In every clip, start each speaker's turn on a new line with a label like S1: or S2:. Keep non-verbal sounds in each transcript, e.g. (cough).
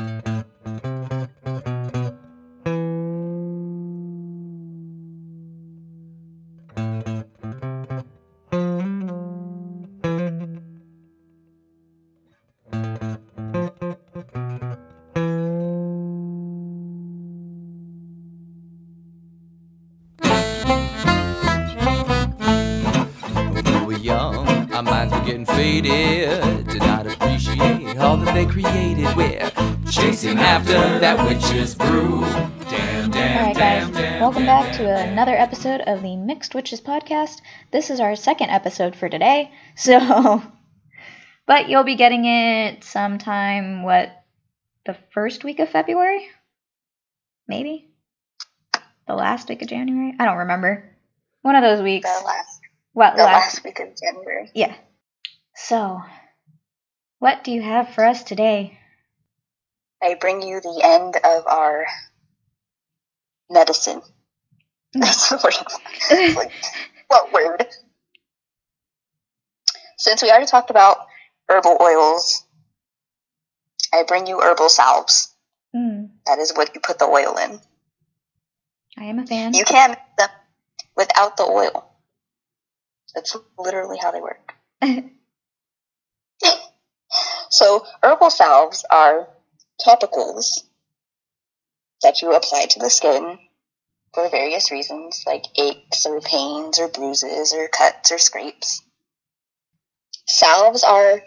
S1: When
S2: to another episode of the Mixed Witches podcast. This is our second episode for today, (laughs) so. But you'll be getting it sometime, what, the first week of February? Maybe? The last week of January? I don't remember. One of those weeks.
S3: the last
S2: What,
S3: the
S2: last?
S3: last week of January.
S2: Yeah. So, what do you have for us today?
S3: I bring you the end of our medicine. (laughs) That's the word. Like, what word? Since we already talked about herbal oils, I bring you herbal salves.
S2: Mm,
S3: That is what you put the oil in.
S2: I am a fan.
S3: You can't make them without the oil. That's literally how they work. (laughs) So, herbal salves are topicals that you apply to the skin for various reasons, like aches or pains or bruises or cuts or scrapes. Salves are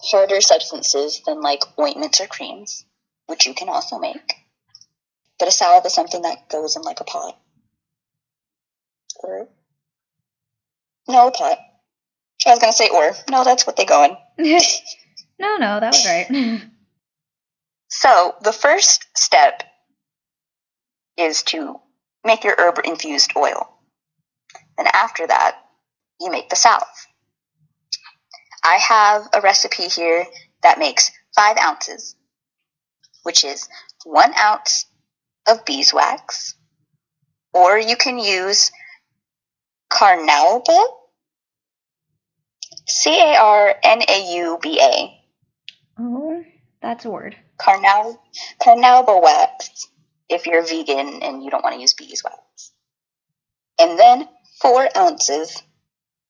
S3: harder substances than like ointments or creams, which you can also make. But a salve is something that goes in like a pot. Or. No, a pot. I was gonna say or. No, that's what they go in. (laughs)
S2: no, no, that was right. (laughs)
S3: So the first step is to make your herb infused oil. And after that, you make the salve. I have a recipe here that makes five ounces, which is one ounce of beeswax, or you can use carnauba, C A R N A U B A,
S2: oh, that's a word.
S3: carnauba wax if you're vegan and you don't want to use beeswax. And then four ounces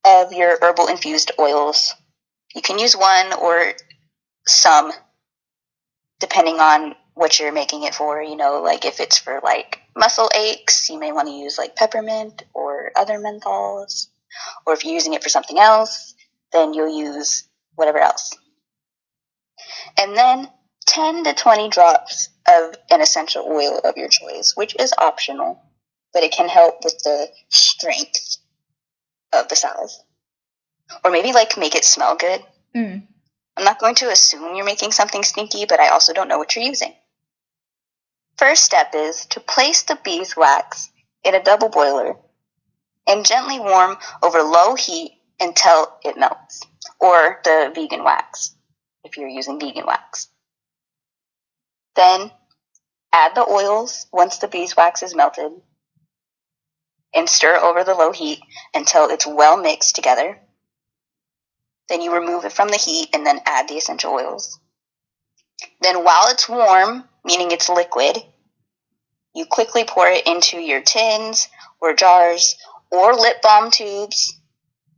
S3: of your herbal infused oils. You can use one or some depending on what you're making it for, you know, like if it's for like muscle aches, you may want to use like peppermint or other menthols. Or if you're using it for something else, then you'll use whatever else. And then 10 to 20 drops of an essential oil of your choice, which is optional, but it can help with the strength of the salve. Or maybe like make it smell good.
S2: Mm.
S3: I'm not going to assume you're making something stinky, but I also don't know what you're using. First step is to place the beeswax in a double boiler and gently warm over low heat until it melts, or the vegan wax, if you're using vegan wax. Then add the oils once the beeswax is melted and stir over the low heat until it's well mixed together. Then you remove it from the heat and then add the essential oils. Then while it's warm, meaning it's liquid, you quickly pour it into your tins or jars or lip balm tubes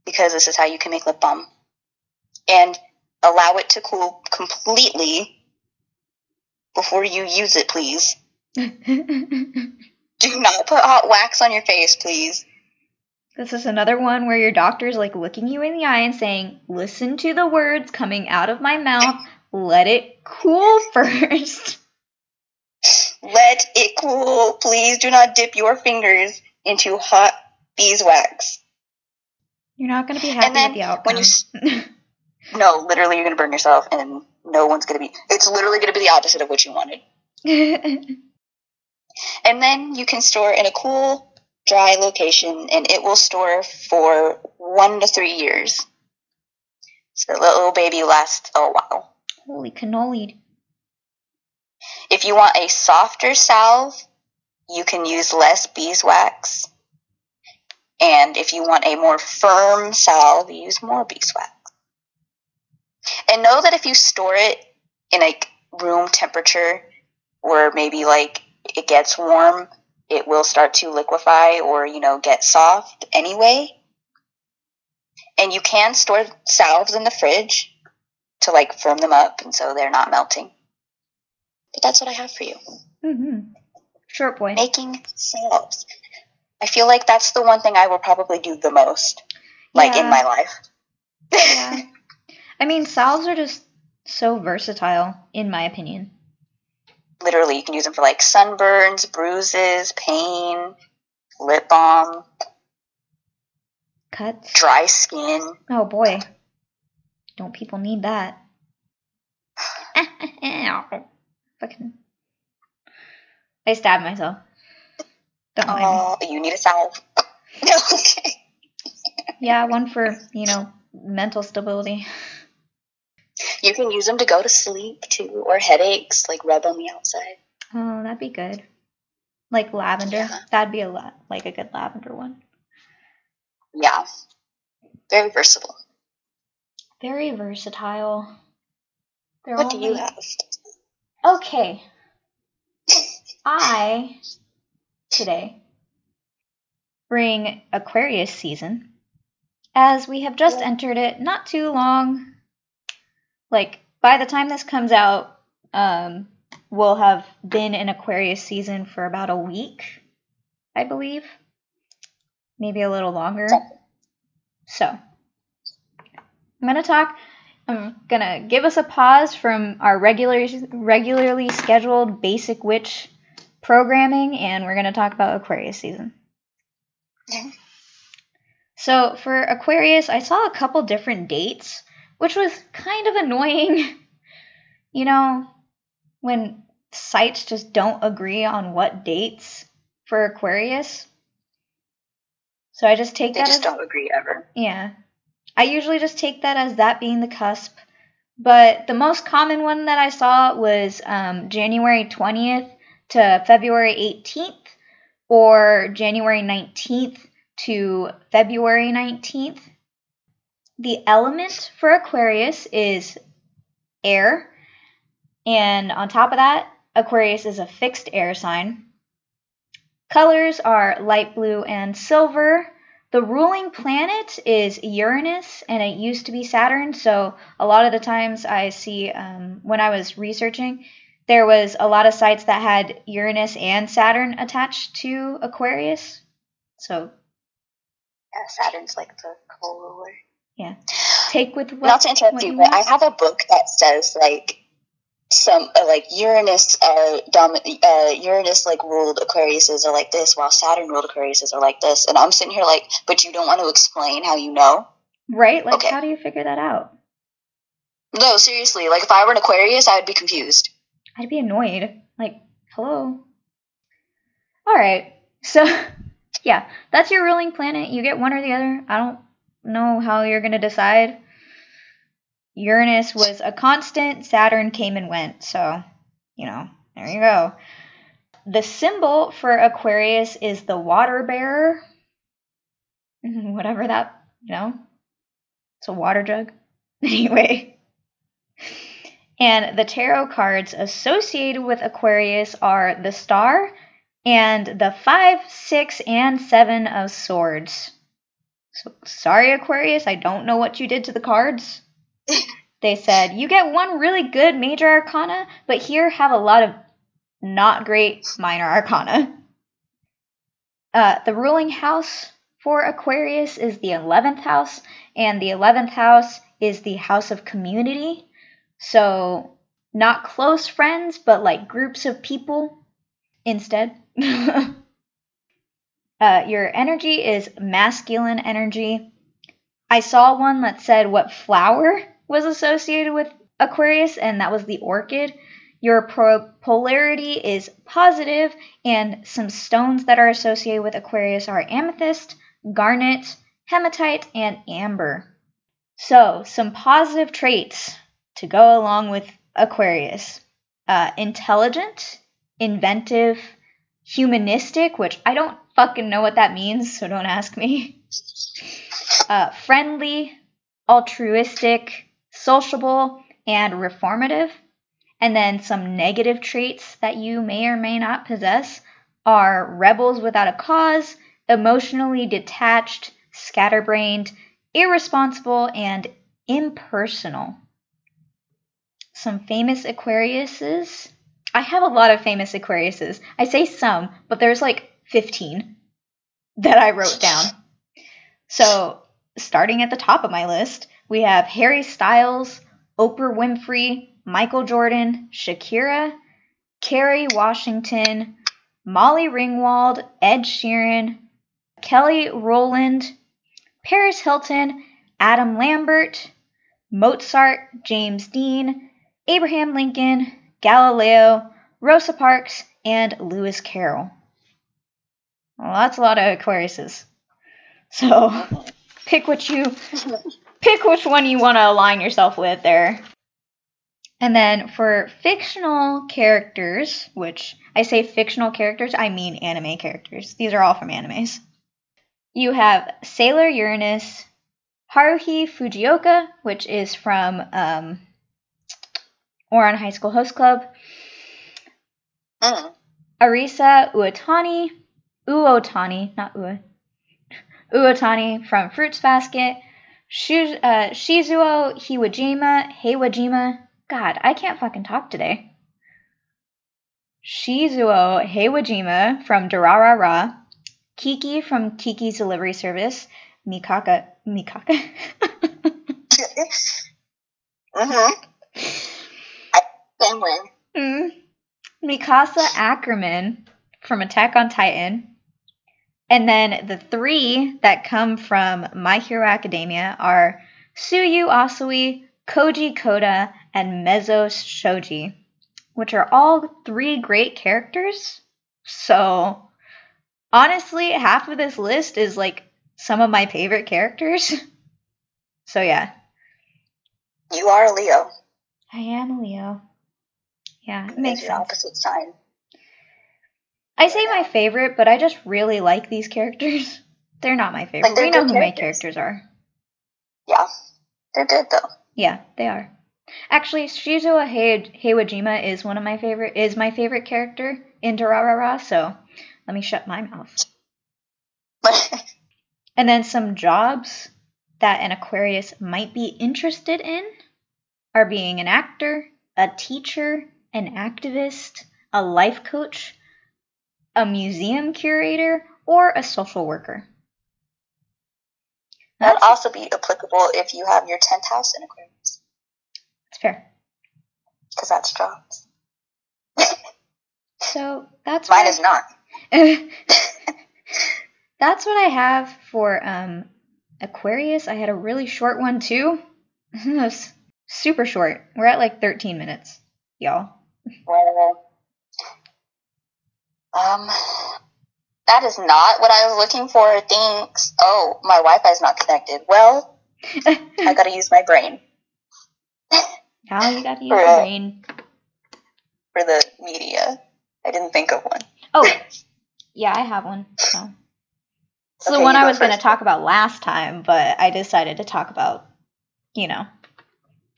S3: because this is how you can make lip balm. And allow it to cool completely before you use it, please. (laughs) Do not put hot wax on your face, please.
S2: This is another one where your doctor is like looking you in the eye and saying, Listen to the words coming out of my mouth. Let it cool (laughs) first.
S3: Let it cool. Please do not dip your fingers into hot beeswax.
S2: You're not going to be happy
S3: then
S2: with the outcome.
S3: when you (laughs) No, literally, you're going to burn yourself, and no one's going to be. It's literally going to be the opposite of what you wanted. (laughs) And then you can store in a cool, dry location, and it will store for one to three years. So the little baby lasts a while.
S2: Holy cannoli.
S3: If you want a softer salve, you can use less beeswax. And if you want a more firm salve, use more beeswax. And know that if you store it in a room temperature, or maybe like it gets warm, it will start to liquefy or, you know, get soft anyway. And you can store salves in the fridge to like firm them up and so they're not melting. But that's what I have for you.
S2: Mm-hmm. Short boy.
S3: Making salves. I feel like that's the one thing I will probably do the most, like in my life.
S2: Yeah. I mean, salves are just so versatile, in my opinion.
S3: Literally, you can use them for like sunburns, bruises, pain, lip balm,
S2: Cuts.
S3: dry skin.
S2: Oh boy. Don't people need that? (laughs) Fucking. I stabbed myself. Don't mind me.
S3: Oh, you need a salve. (laughs) okay.
S2: Yeah, one for, you know, mental stability. (laughs)
S3: You can use them to go to sleep too, or headaches, like rub on the outside.
S2: Oh, that'd be good. Like lavender.
S3: Yeah.
S2: That'd be a lot like a good lavender one.
S3: Yeah. Very versatile.
S2: Very versatile. They're
S3: What do you
S2: like-
S3: have?
S2: Okay. I today bring Aquarius season as we have just
S3: Yeah.
S2: entered it not too long. Like by the time this comes out, um, we'll have been in Aquarius season for about a week, I believe. Maybe a little longer. So, I'm to talk I'm gonna give us a pause from our regular, regularly scheduled basic witch programming, and we're gonna talk about Aquarius season. So for Aquarius, I saw a couple different dates, which was kind of annoying. (laughs) you know, when sites just don't agree on what dates for Aquarius. So I just take
S3: They
S2: that
S3: just
S2: as
S3: don't agree ever.
S2: yeah. I usually just take that as that being the cusp. But the most common one that I saw was um, January 20th to February 18th, or January 19th to February 19th. The element for Aquarius is air. And on top of that, Aquarius is a fixed air sign. Colors are light blue and silver. The ruling planet is Uranus, and it used to be Saturn. So a lot of the times I see um, when I was researching, there was a lot of sites that had Uranus and Saturn attached to Aquarius. So
S3: Yeah, Saturn's like the co-ruler.
S2: take with what.
S3: Not to interrupt you,
S2: you
S3: but I have a book that says like some uh, like Uranus uh, dom- uh Uranus like ruled Aquariuses are like this, while Saturn ruled Aquariuses are like this, and I'm sitting here like, but you don't want to explain how you know?
S2: right? Like,
S3: Okay.
S2: how do you figure that out?
S3: No, seriously. Like if I were an Aquarius, I would be confused.
S2: I'd be annoyed. Like, hello. All right. So, (laughs) yeah, that's your ruling planet. You get one or the other. I don't know how you're going to decide. Uranus was a constant, Saturn came and went. So, you know, there you go. The symbol for Aquarius is the water bearer. (laughs) Whatever that, you know, it's a water jug. (laughs) Anyway. And the tarot cards associated with Aquarius are the Star and the 5, 6, and 7 of Swords. So, sorry, Aquarius, I don't know what you did to the cards. (laughs) they said, you get one really good major arcana, but here have a lot of not great minor arcana. Uh, the ruling house for Aquarius is the 11th house, and the 11th house is the house of community. So, not close friends, but like groups of people instead. (laughs) uh, your energy is masculine energy. I saw one that said what flower was associated with Aquarius, and that was the orchid. Your polarity is positive, and some stones that are associated with Aquarius are amethyst, garnet, hematite, and amber. So, some positive traits to go along with Aquarius uh, intelligent, inventive, humanistic, which I don't fucking know what that means, so don't ask me. (laughs) Uh, friendly, altruistic, sociable, and reformative. And then some negative traits that you may or may not possess are rebels without a cause, emotionally detached, scatterbrained, irresponsible, and impersonal. Some famous Aquariuses. I have a lot of famous Aquariuses. I say some, but there's like 15 that I wrote down. So, starting at the top of my list, we have Harry Styles, Oprah Winfrey, Michael Jordan, Shakira, Kerry Washington, Molly Ringwald, Ed Sheeran, Kelly Rowland, Paris Hilton, Adam Lambert, Mozart, James Dean, Abraham Lincoln, Galileo, Rosa Parks, and Lewis Carroll. Well, that's a lot of Aquariuses. So (laughs) pick what you pick which one you want to align yourself with there. And then for fictional characters, which I say fictional characters, I mean anime characters. These are all from animes. You have Sailor Uranus, Haruhi Fujioka, which is from um, Ouran High School Host Club,
S3: Mm.
S2: Arisa Uotani, Uotani, not Ua, Uotani from Fruits Basket, Shu, uh, Shizuo Hiwajima, Heiwajima. God, I can't fucking talk today. Shizuo Heiwajima from Durarara, Kiki from Kiki's Delivery Service, Mikaka, Mikaka, (laughs)
S3: can win.
S2: Mm. Mikasa Ackerman from Attack on Titan. And then the three that come from My Hero Academia are Tsuyu Asui, Koji Koda, and Mezo Shoji, which are all three great characters. So, honestly, half of this list is like some of my favorite characters. (laughs) So, yeah,
S3: You are a Leo.
S2: I am a Leo. Yeah, it
S3: Makes
S2: makes sense.
S3: opposite sign.
S2: I say my favorite, but I just really like these characters. (laughs) They're not my favorite.
S3: Like,
S2: we know who my
S3: characters.
S2: characters are.
S3: Yeah, they're good though.
S2: Yeah, they are. Actually, Shizuo Hei- Heiwajima is one of my favorite is my favorite character in Durarara, so let me shut my mouth. (laughs) And then some jobs that an Aquarius might be interested in are being an actor, a teacher, an activist, a life coach, a museum curator, or a social worker.
S3: That'd
S2: That's,
S3: also be applicable if you have your tenth house in Aquarius,
S2: that's fair.
S3: because that's jobs.
S2: So that's
S3: Mine is not. (laughs)
S2: That's what I have for um, Aquarius. I had a really short one too. (laughs) Super short. We're at like 13 minutes, y'all.
S3: Well, um, that is not what I was looking for. Thanks. Oh, my Wi-Fi's not connected. Well, I gotta use my brain
S2: now you gotta use your brain.
S3: for the media. I didn't think of one.
S2: Oh, yeah, I have one. So. It's the one I was going to talk about last time, but I decided to talk about, you know,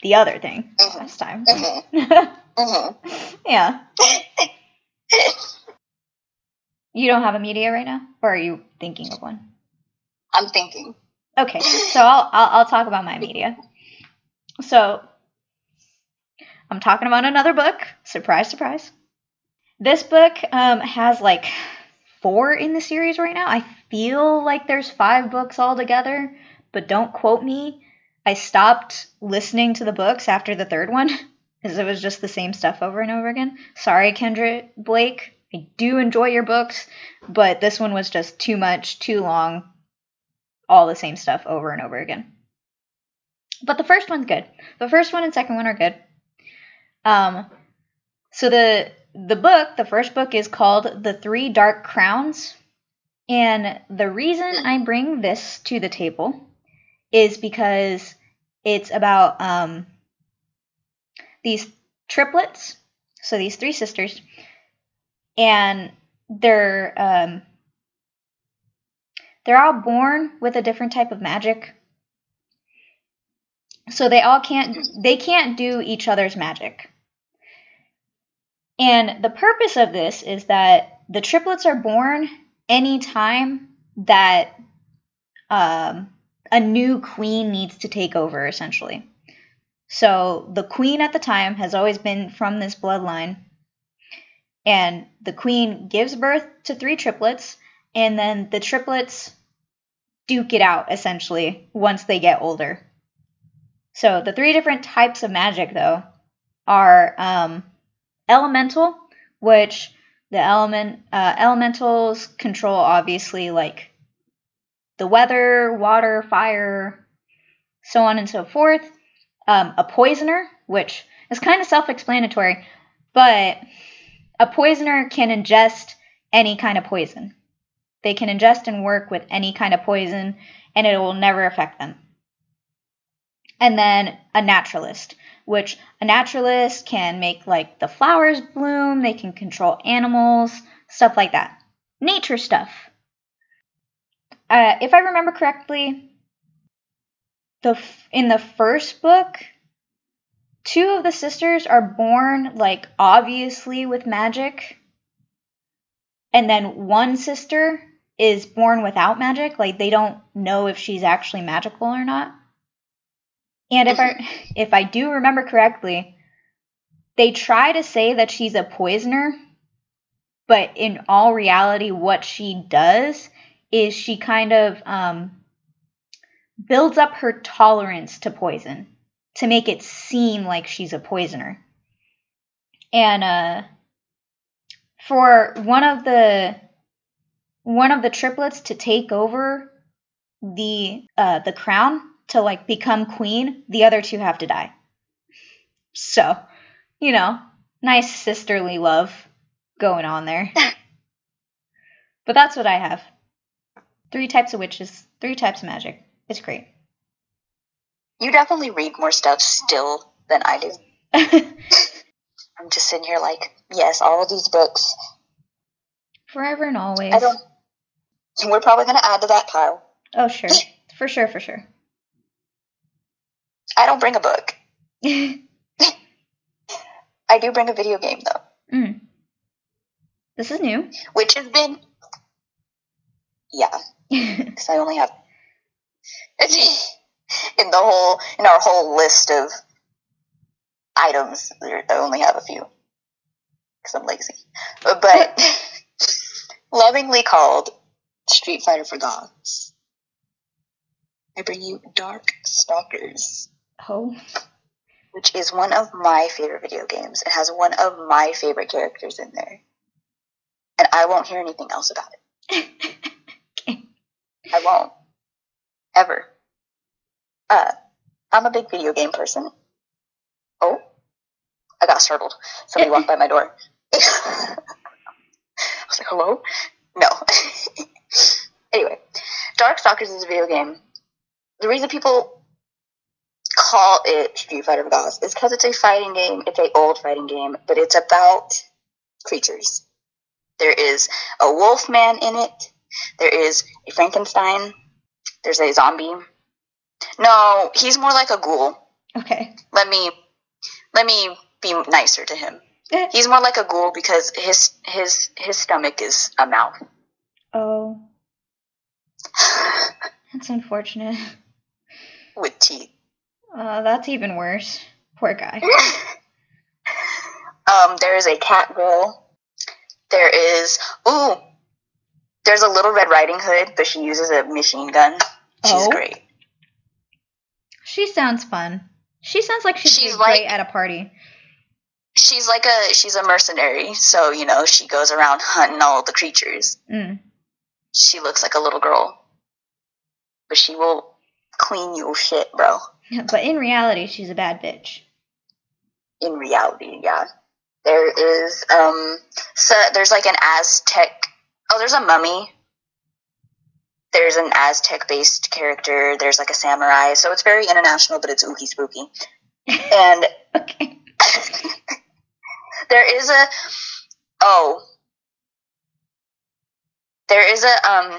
S2: the other thing
S3: Mhm.
S2: last time.
S3: Mhm. hmm (laughs)
S2: yeah. (laughs) You don't have a media right now? Or are you thinking of one?
S3: I'm thinking.
S2: Okay, so I'll, I'll, I'll talk about my media. So, I'm talking about another book. Surprise, surprise. This book um, has like four in the series right now. I feel like there's five books altogether, but don't quote me. I stopped listening to the books after the third one (laughs) because it was just the same stuff over and over again. Sorry, Kendare Blake. I do enjoy your books, but this one was just too much, too long, all the same stuff over and over again. But the first one's good. The first one and second one are good. Um, so the the book, the first book is called The Three Dark Crowns, and the reason I bring this to the table is because it's about um, these triplets, so these three sisters, and they're um, they're all born with a different type of magic. So they all can't they can't do each other's magic. And the purpose of this is that the triplets are born anytime that um, a new queen needs to take over, essentially. So the queen at the time has always been from this bloodline. And the queen gives birth to three triplets, and then the triplets duke it out, essentially, once they get older. So the three different types of magic, though, are um, elemental, which the element uh, elementals control obviously like the weather, water, fire, so on and so forth. Um, a poisoner, which is kind of self-explanatory, but a poisoner can ingest any kind of poison. They can ingest and work with any kind of poison, and it will never affect them. And then a naturalist, which a naturalist can make like the flowers bloom, they can control animals, stuff like that. Nature stuff. Uh, if I remember correctly, the f- in the first book, two of the sisters are born like obviously with magic, and then one sister is born without magic. Like they don't know if she's actually magical or not. And if I (laughs) if I do remember correctly, they try to say that she's a poisoner, but in all reality, what she does is she kind of um, builds up her tolerance to poison to make it seem like she's a poisoner. And uh, for one of the one of the triplets to take over the uh, the crown to like become queen, the other two have to die. So, you know, nice sisterly love going on there. (laughs) but that's what I have. Three types of witches, three types of magic. It's great.
S3: You definitely read more stuff still than I do. (laughs) I'm just sitting here like, yes, all of these books.
S2: Forever and always.
S3: I don't. We're probably going to add to that pile.
S2: Oh, sure. (laughs) For sure, for sure.
S3: I don't bring a book. (laughs) I do bring a video game though,
S2: mm. This is new.
S3: which has been, yeah, because I only have in the whole in our whole list of items. I only have a few because I'm lazy, but, but (laughs) lovingly called Street Fighter for Gods. I bring you Dark Stalkers.
S2: oh.
S3: which is one of my favorite video games. It has one of my favorite characters in there. And I won't hear anything else about it. (laughs) I won't. Ever. Uh, I'm a big video game person. Oh, I got startled. Somebody walked by my door. (laughs) I was like, hello? No. (laughs) anyway, Darkstalkers is a video game. The reason people call it Street Fighter Gods is because it's a fighting game. It's a old fighting game, but it's about creatures. There is a wolf man in it. There is a Frankenstein. There's a zombie. No, he's more like a ghoul.
S2: Okay.
S3: Let me let me be nicer to him. He's more like a ghoul because his his his stomach is a mouth.
S2: oh. (sighs) That's unfortunate.
S3: with teeth.
S2: Uh, that's even worse. Poor guy. (laughs)
S3: Um, there is a cat girl. There is ooh. There's a little Red Riding Hood, but she uses a machine gun. She's
S2: Oh.
S3: great.
S2: She sounds fun. She sounds like she'd
S3: She's
S2: be great
S3: like-
S2: at a party.
S3: She's like a she's a mercenary, so you know she goes around hunting all the creatures.
S2: Mm.
S3: She looks like a little girl, but she will clean your shit, bro. (laughs)
S2: But in reality, she's a bad bitch.
S3: in reality, yeah. There is um so there's like an Aztec oh there's a mummy. There's an Aztec based character, there's like a samurai, so it's very international but it's ooky spooky. (laughs) And
S2: Okay. (laughs)
S3: there is a oh there is a um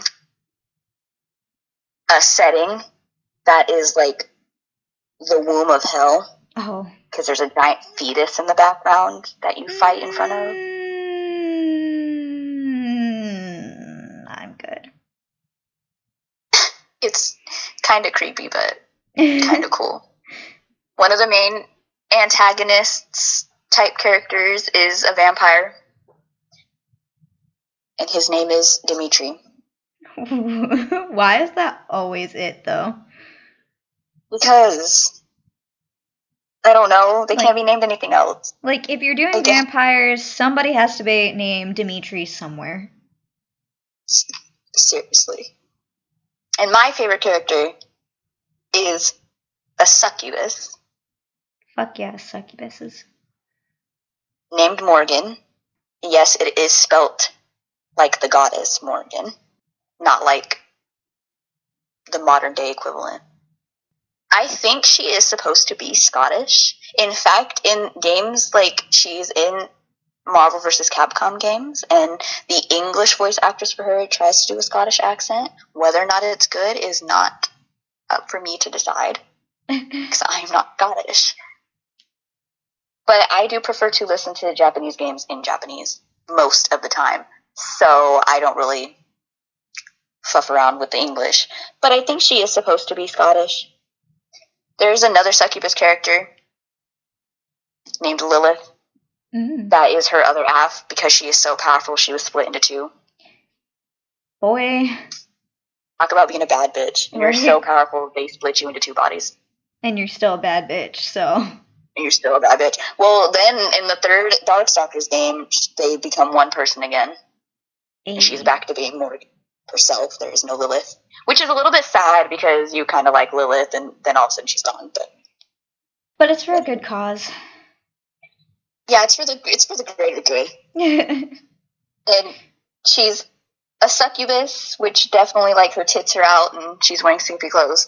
S3: a setting that is like the womb of hell.
S2: Oh.
S3: because there's a giant fetus in the background that you fight in front of.
S2: Mm, I'm good.
S3: It's kind of creepy, but kind of cool. (laughs) One of the main antagonists type characters is a vampire, and his name is Demitri. (laughs)
S2: Why is that always it though?
S3: Because I don't know, they
S2: Like-
S3: can't be named anything else.
S2: Like if you're doing vampires, somebody has to be named Dimitri somewhere.
S3: Seriously. And my favorite character is a succubus
S2: Fuck yeah, succubuses.
S3: named Morrigan. Yes, it is spelt like the goddess Morrigan, not like the modern day equivalent. I think she is supposed to be Scottish. In fact, in games like she's in Marvel vs. Capcom games, and the English voice actress for her tries to do a Scottish accent. Whether or not it's good is not up for me to decide (laughs) because I'm not Scottish. But I do prefer to listen to Japanese games in Japanese most of the time, so I don't really fuff around with the English. But I think she is supposed to be Scottish. There's another succubus character named Lilith.
S2: Mm.
S3: That is her other half because she is so powerful. She was split into two.
S2: Boy,
S3: Talk about being a bad bitch. You're
S2: Right.
S3: so powerful, they split you into two bodies.
S2: and you're still a bad bitch, so
S3: And you're still a bad bitch. Well, then in the third Darkstalkers game, they become one person again. And she's back to being more herself. There is no Lilith. Which is a little bit sad because you kind of like Lilith and then all of a sudden she's gone. But
S2: But it's for a good cause.
S3: Yeah, it's for the it's for the greater good. (laughs) and she's a succubus, which definitely like her tits are out and she's wearing soupy clothes.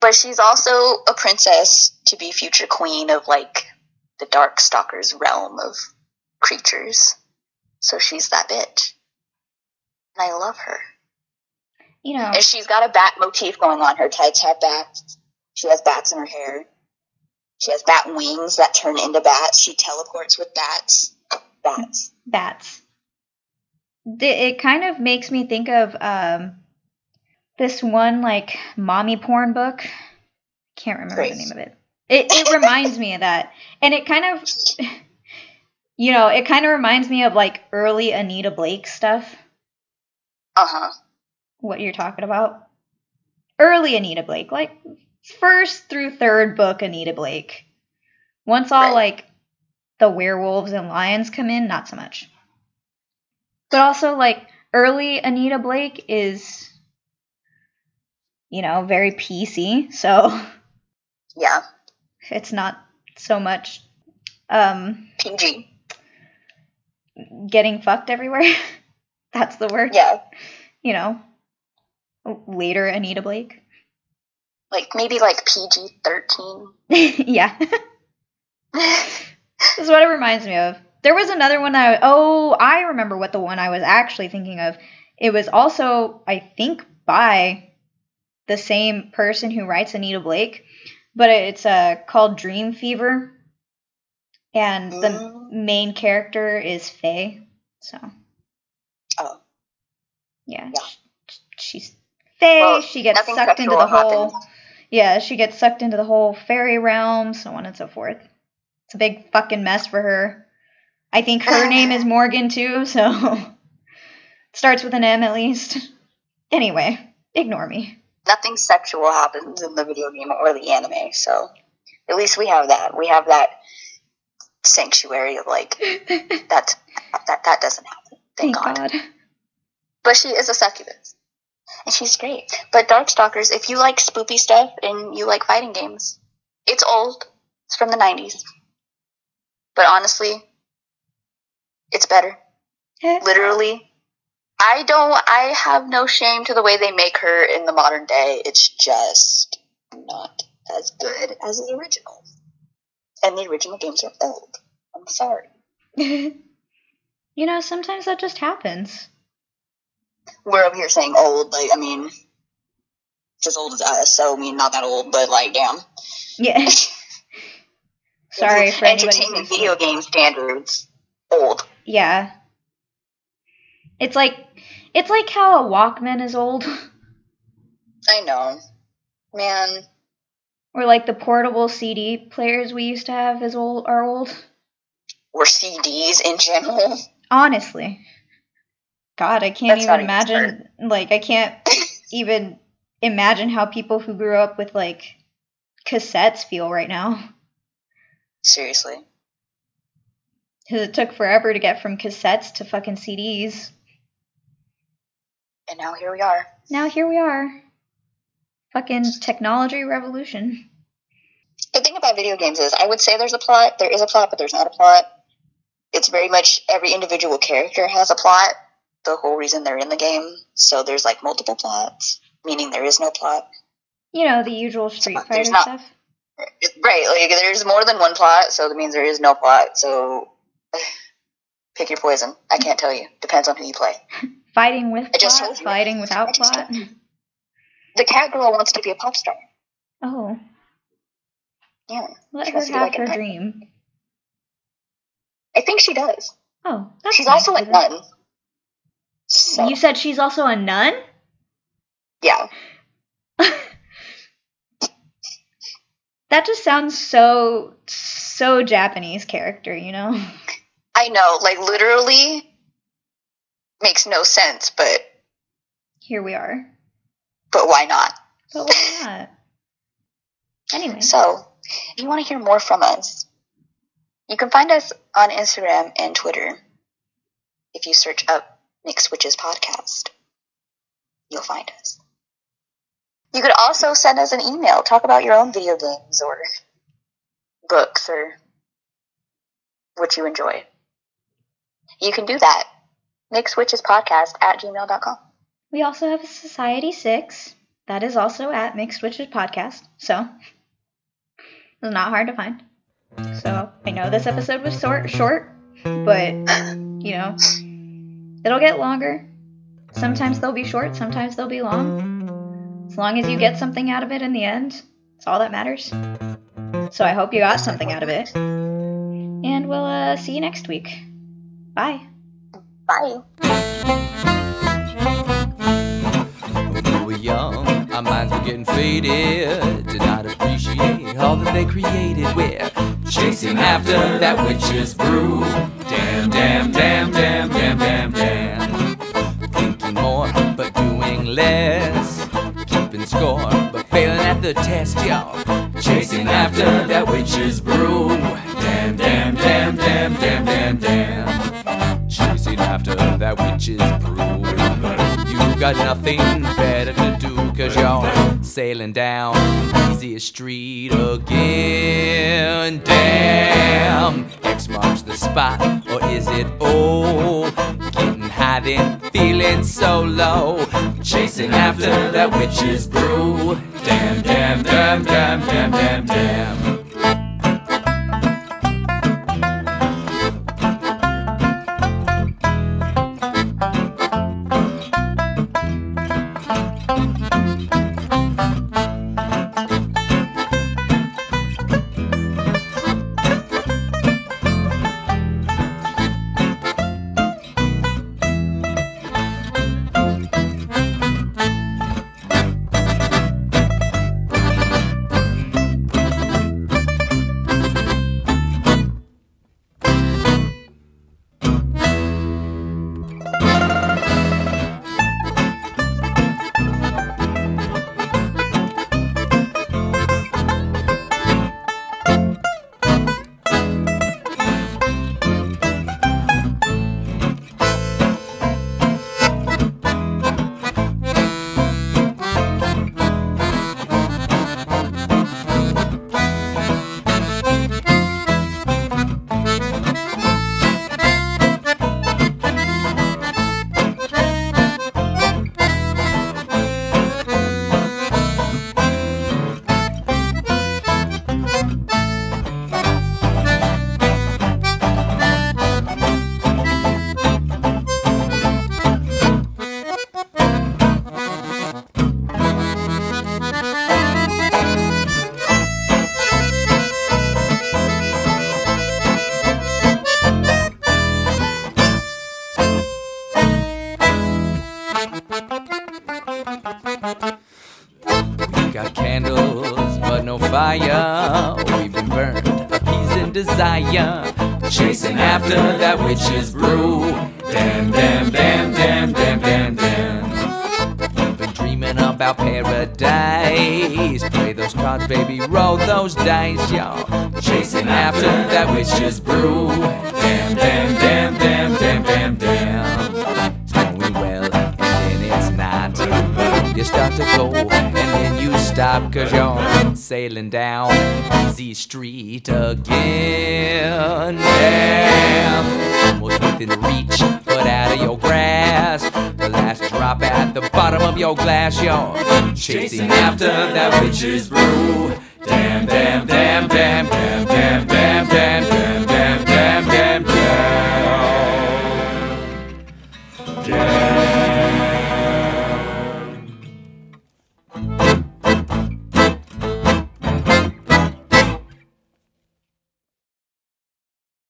S3: But she's also a princess to be future queen of like the Darkstalkers realm of creatures. So she's that bitch. And I love her.
S2: you know,
S3: And she's got a bat motif going on. Her tights have bats. She has bats in her hair. She has bat wings that turn into bats. She teleports with bats. Bats.
S2: bats. It kind of makes me think of um, this one like mommy porn book. Can't remember the name of it. It it reminds me of that, and it kind of, you know, it kind of reminds me of like early Anita Blake stuff.
S3: Uh huh.
S2: What you're talking about? Early Anita Blake, like first through third book Anita Blake. Once all
S3: Right.
S2: like the werewolves and lions come in, not so much. But also like early Anita Blake is you know, very PC, so
S3: Yeah.
S2: it's not so much um
S3: PG.
S2: getting fucked everywhere. (laughs) That's the word.
S3: Yeah.
S2: You know. Later Anita Blake.
S3: Like maybe like PG 13. (laughs)
S2: yeah. (laughs) This is what it reminds me of. There was another one that I, oh, I remember what the one I was actually thinking of. It was also, I think, by the same person who writes Anita Blake, but it's uh, called Dream Fever, and the
S3: Mm.
S2: main character is Faye. So,
S3: Oh.
S2: yeah,
S3: Yeah.
S2: she's Faye.
S3: Well,
S2: she gets sucked into the whole.
S3: happens.
S2: Yeah, she gets sucked into the whole fairy realm, so on and so forth. It's a big fucking mess for her. I think her name is (sighs) Morgan too, so (laughs) starts with an M at least. Anyway, ignore me.
S3: Nothing sexual happens in the video game or the anime, so at least we have that. We have that sanctuary of like (laughs) that that that doesn't happen. Thank,
S2: Thank
S3: God.
S2: God.
S3: But she is a succubus. And she's great. But Darkstalkers, if you like spoopy stuff and you like fighting games, it's old. It's from the 90s. But honestly, it's better. Literally. I don't, I have no shame to the way they make her in the modern day. It's just not as good as the original, And the original games are old. I'm sorry. (laughs)
S2: you know, sometimes that just happens.
S3: We're over here saying old, like, I mean, just old as us, so I mean, not that old, but like, damn.
S2: Yeah. (laughs) Sorry for
S3: entertainment video game standards. Old.
S2: Yeah. It's like it's like how a Walkman is old, (laughs)
S3: I know. Man,
S2: or like the portable CD players we used to have is old are old.
S3: or CDs in general.
S2: Honestly. God, I can't
S3: That's
S2: even
S3: even
S2: imagine like I can't (laughs) even imagine how people who grew up with like cassettes feel right now.
S3: Seriously.
S2: Cuz it took forever to get from cassettes to fucking CDs.
S3: And now here we are.
S2: Now here we are. Fucking technology revolution.
S3: The thing about video games is, I would say there's a plot. There is a plot, but there's not a plot. It's very much every individual character has a plot. The whole reason they're in the game. So there's like multiple plots, meaning there is no plot.
S2: You know, the usual Street
S3: not-
S2: Fighter
S3: there's not-
S2: stuff.
S3: Right, like there's more than one plot, so that means there is no plot. So (sighs) pick your poison. I can't tell you. Depends on who you play. (laughs)
S2: Fighting with
S3: I
S2: plot,
S3: told
S2: fighting
S3: I
S2: without plot.
S3: The cat girl wants to be a pop star.
S2: Oh,
S3: Yeah,
S2: let
S3: She
S2: her have
S3: like
S2: her
S3: a-
S2: dream.
S3: I think she does.
S2: Oh, that's
S3: She's
S2: nice
S3: also a nun. So
S2: You said she's also a nun?
S3: yeah, (laughs)
S2: That just sounds so so Japanese character, you know?
S3: I know. Like literally makes no sense, but
S2: Here we are.
S3: but why not?
S2: But why not? (laughs) Anyway,
S3: So, if you want to hear more from us, you can find us on Instagram and Twitter. If you search up Mixed Witches Podcast, you'll find us. You could also send us an email, talk about your own video games or books or what you enjoy. You can do that. Mixedwitchespodcast at gmail.com.
S2: we also have a Society 6. That is also at Mixed Witches Podcast. So, it's not hard to find. So, I know this episode was short, short, but, you know, it'll get longer. Sometimes they'll be short, sometimes they'll be long. As long as you get something out of it in the end, it's all that matters. So, I hope you got something out of it. And we'll uh, see you next week. Bye.
S3: Bye.
S1: Our minds were getting faded. Did not appreciate all that they created. We're chasing after that witch's brew. Damn, damn, damn, damn, damn, damn, damn. Thinking more, but doing less. Keeping score, but failing at the test, y'all. Chasing after that witch's brew. Damn, damn, damn, damn, damn, damn, damn. Chasing after that witch's brew. You got nothing better to do cause you're sailing down easiest street again. Damn, X marks the spot, or is it O? Getting high then feeling so low. Chasing after that witch's brew. Damn, damn, damn, damn, damn, damn, damn. Damn, damn, damn, damn, damn, damn, damn. Been dreaming about paradise. Play those cards, baby, roll those dice, y'all. Chasing after that witch's brew. Damn, damn, damn, damn, damn, damn, damn. It's going well, and then it's not. You start to go, and you stop, cause you're sailing down easy street again. Damn, almost within reach, but out of your grasp. The last drop at the bottom of your glass, you're chasing after that witch's brew. Damn, damn, damn, damn, damn, damn, damn, damn, damn.